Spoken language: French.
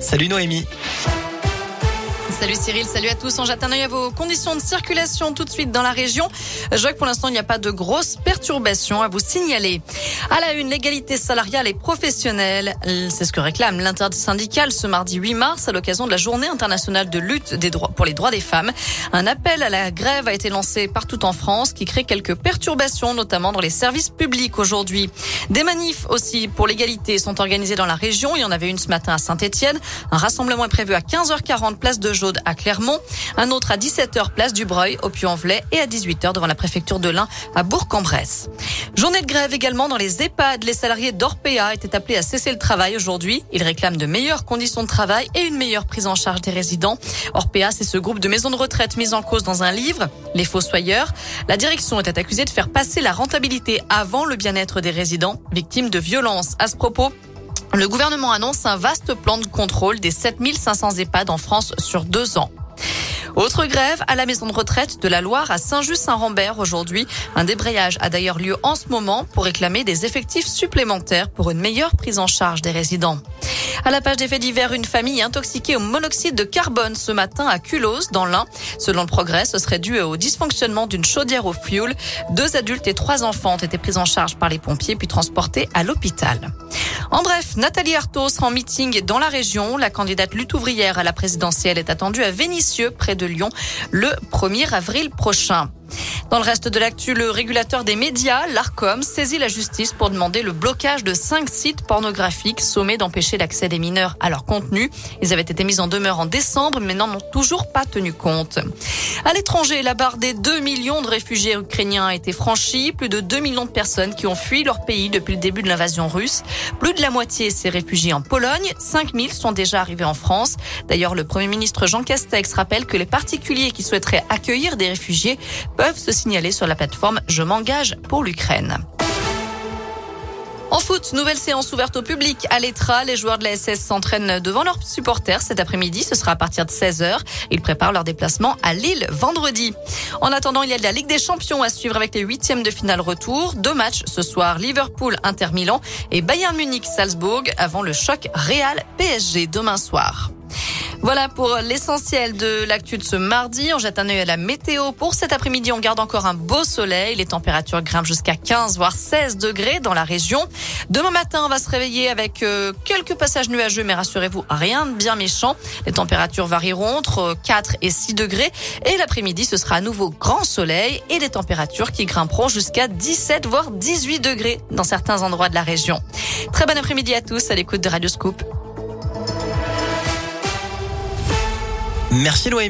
Salut Noémie. Salut Cyril, salut à tous. On jette un œil à vos conditions de circulation tout de suite dans la région. Que pour l'instant, il n'y a pas de grosses perturbations à vous signaler. À la une, l'égalité salariale et professionnelle. C'est ce que réclame l'intersyndicale ce mardi 8 mars à l'occasion de la journée internationale de lutte pour les droits des femmes. Un appel à la grève a été lancé partout en France qui crée quelques perturbations, notamment dans les services publics aujourd'hui. Des manifs aussi pour l'égalité sont organisés dans la région. Il y en avait une ce matin à Saint-Etienne. Un rassemblement est prévu à 15h40 place de À Clermont. Un autre à 17h place du Breuil au Puy-en-Velay et à 18h devant la préfecture de l'Ain à Bourg-en-Bresse. Journée de grève également dans les EHPAD. Les salariés d'Orpea étaient appelés à cesser le travail aujourd'hui. Ils réclament de meilleures conditions de travail et une meilleure prise en charge des résidents. Orpea, c'est ce groupe de maisons de retraite mis en cause dans un livre, Les Fossoyeurs. La direction était accusée de faire passer la rentabilité avant le bien-être des résidents victimes de violences. À ce propos, le gouvernement annonce un vaste plan de contrôle des 7500 EHPAD en France sur deux ans. Autre grève à la maison de retraite de la Loire à Saint-Just-Saint-Rambert aujourd'hui. Un débrayage a d'ailleurs lieu en ce moment pour réclamer des effectifs supplémentaires pour une meilleure prise en charge des résidents. À la page des faits divers, une famille intoxiquée au monoxyde de carbone ce matin à Culose, dans l'Ain. Selon le progrès, ce serait dû au dysfonctionnement d'une chaudière au fioul. Deux adultes et trois enfants ont été pris en charge par les pompiers puis transportés à l'hôpital. En bref, Nathalie Arthaud en meeting dans la région. La candidate lutte ouvrière à la présidentielle est attendue à Vénissieux, près de Le 1er avril prochain. Dans le reste de l'actu, le régulateur des médias, l'ARCOM, saisit la justice pour demander le blocage de cinq sites pornographiques sommés d'empêcher l'accès des mineurs à leur contenu. Ils avaient été mis en demeure en décembre, mais n'en ont toujours pas tenu compte. À l'étranger, la barre des 2 millions de réfugiés ukrainiens a été franchie. Plus de 2 millions de personnes qui ont fui leur pays depuis le début de l'invasion russe. Plus de la moitié s'est réfugiée en Pologne. 5 000 sont déjà arrivés en France. D'ailleurs, le Premier ministre Jean Castex rappelle que les particuliers qui souhaiteraient accueillir des réfugiés peuvent se signaler sur la plateforme Je m'engage pour l'Ukraine. En foot, nouvelle séance ouverte au public à l'Etra. Les joueurs de la SS s'entraînent devant leurs supporters cet après-midi. Ce sera à partir de 16h. Ils préparent leur déplacement à Lille vendredi. En attendant, il y a de la Ligue des Champions à suivre avec les huitièmes de finale retour. Deux matchs ce soir. Liverpool, Inter Milan et Bayern Munich, Salzbourg avant le choc Real PSG demain soir. Voilà pour l'essentiel de l'actu de ce mardi. On jette un œil à la météo. Pour cet après-midi, on garde encore un beau soleil. Les températures grimpent jusqu'à 15 voire 16 degrés dans la région. Demain matin, on va se réveiller avec euh, quelques passages nuageux, mais rassurez-vous, rien de bien méchant. Les températures varieront entre 4 et 6 degrés. Et l'après-midi, ce sera à nouveau grand soleil et des températures qui grimperont jusqu'à 17 voire 18 degrés dans certains endroits de la région. Très bon après-midi à tous à l'écoute de Radio Scoop. Merci Noémie.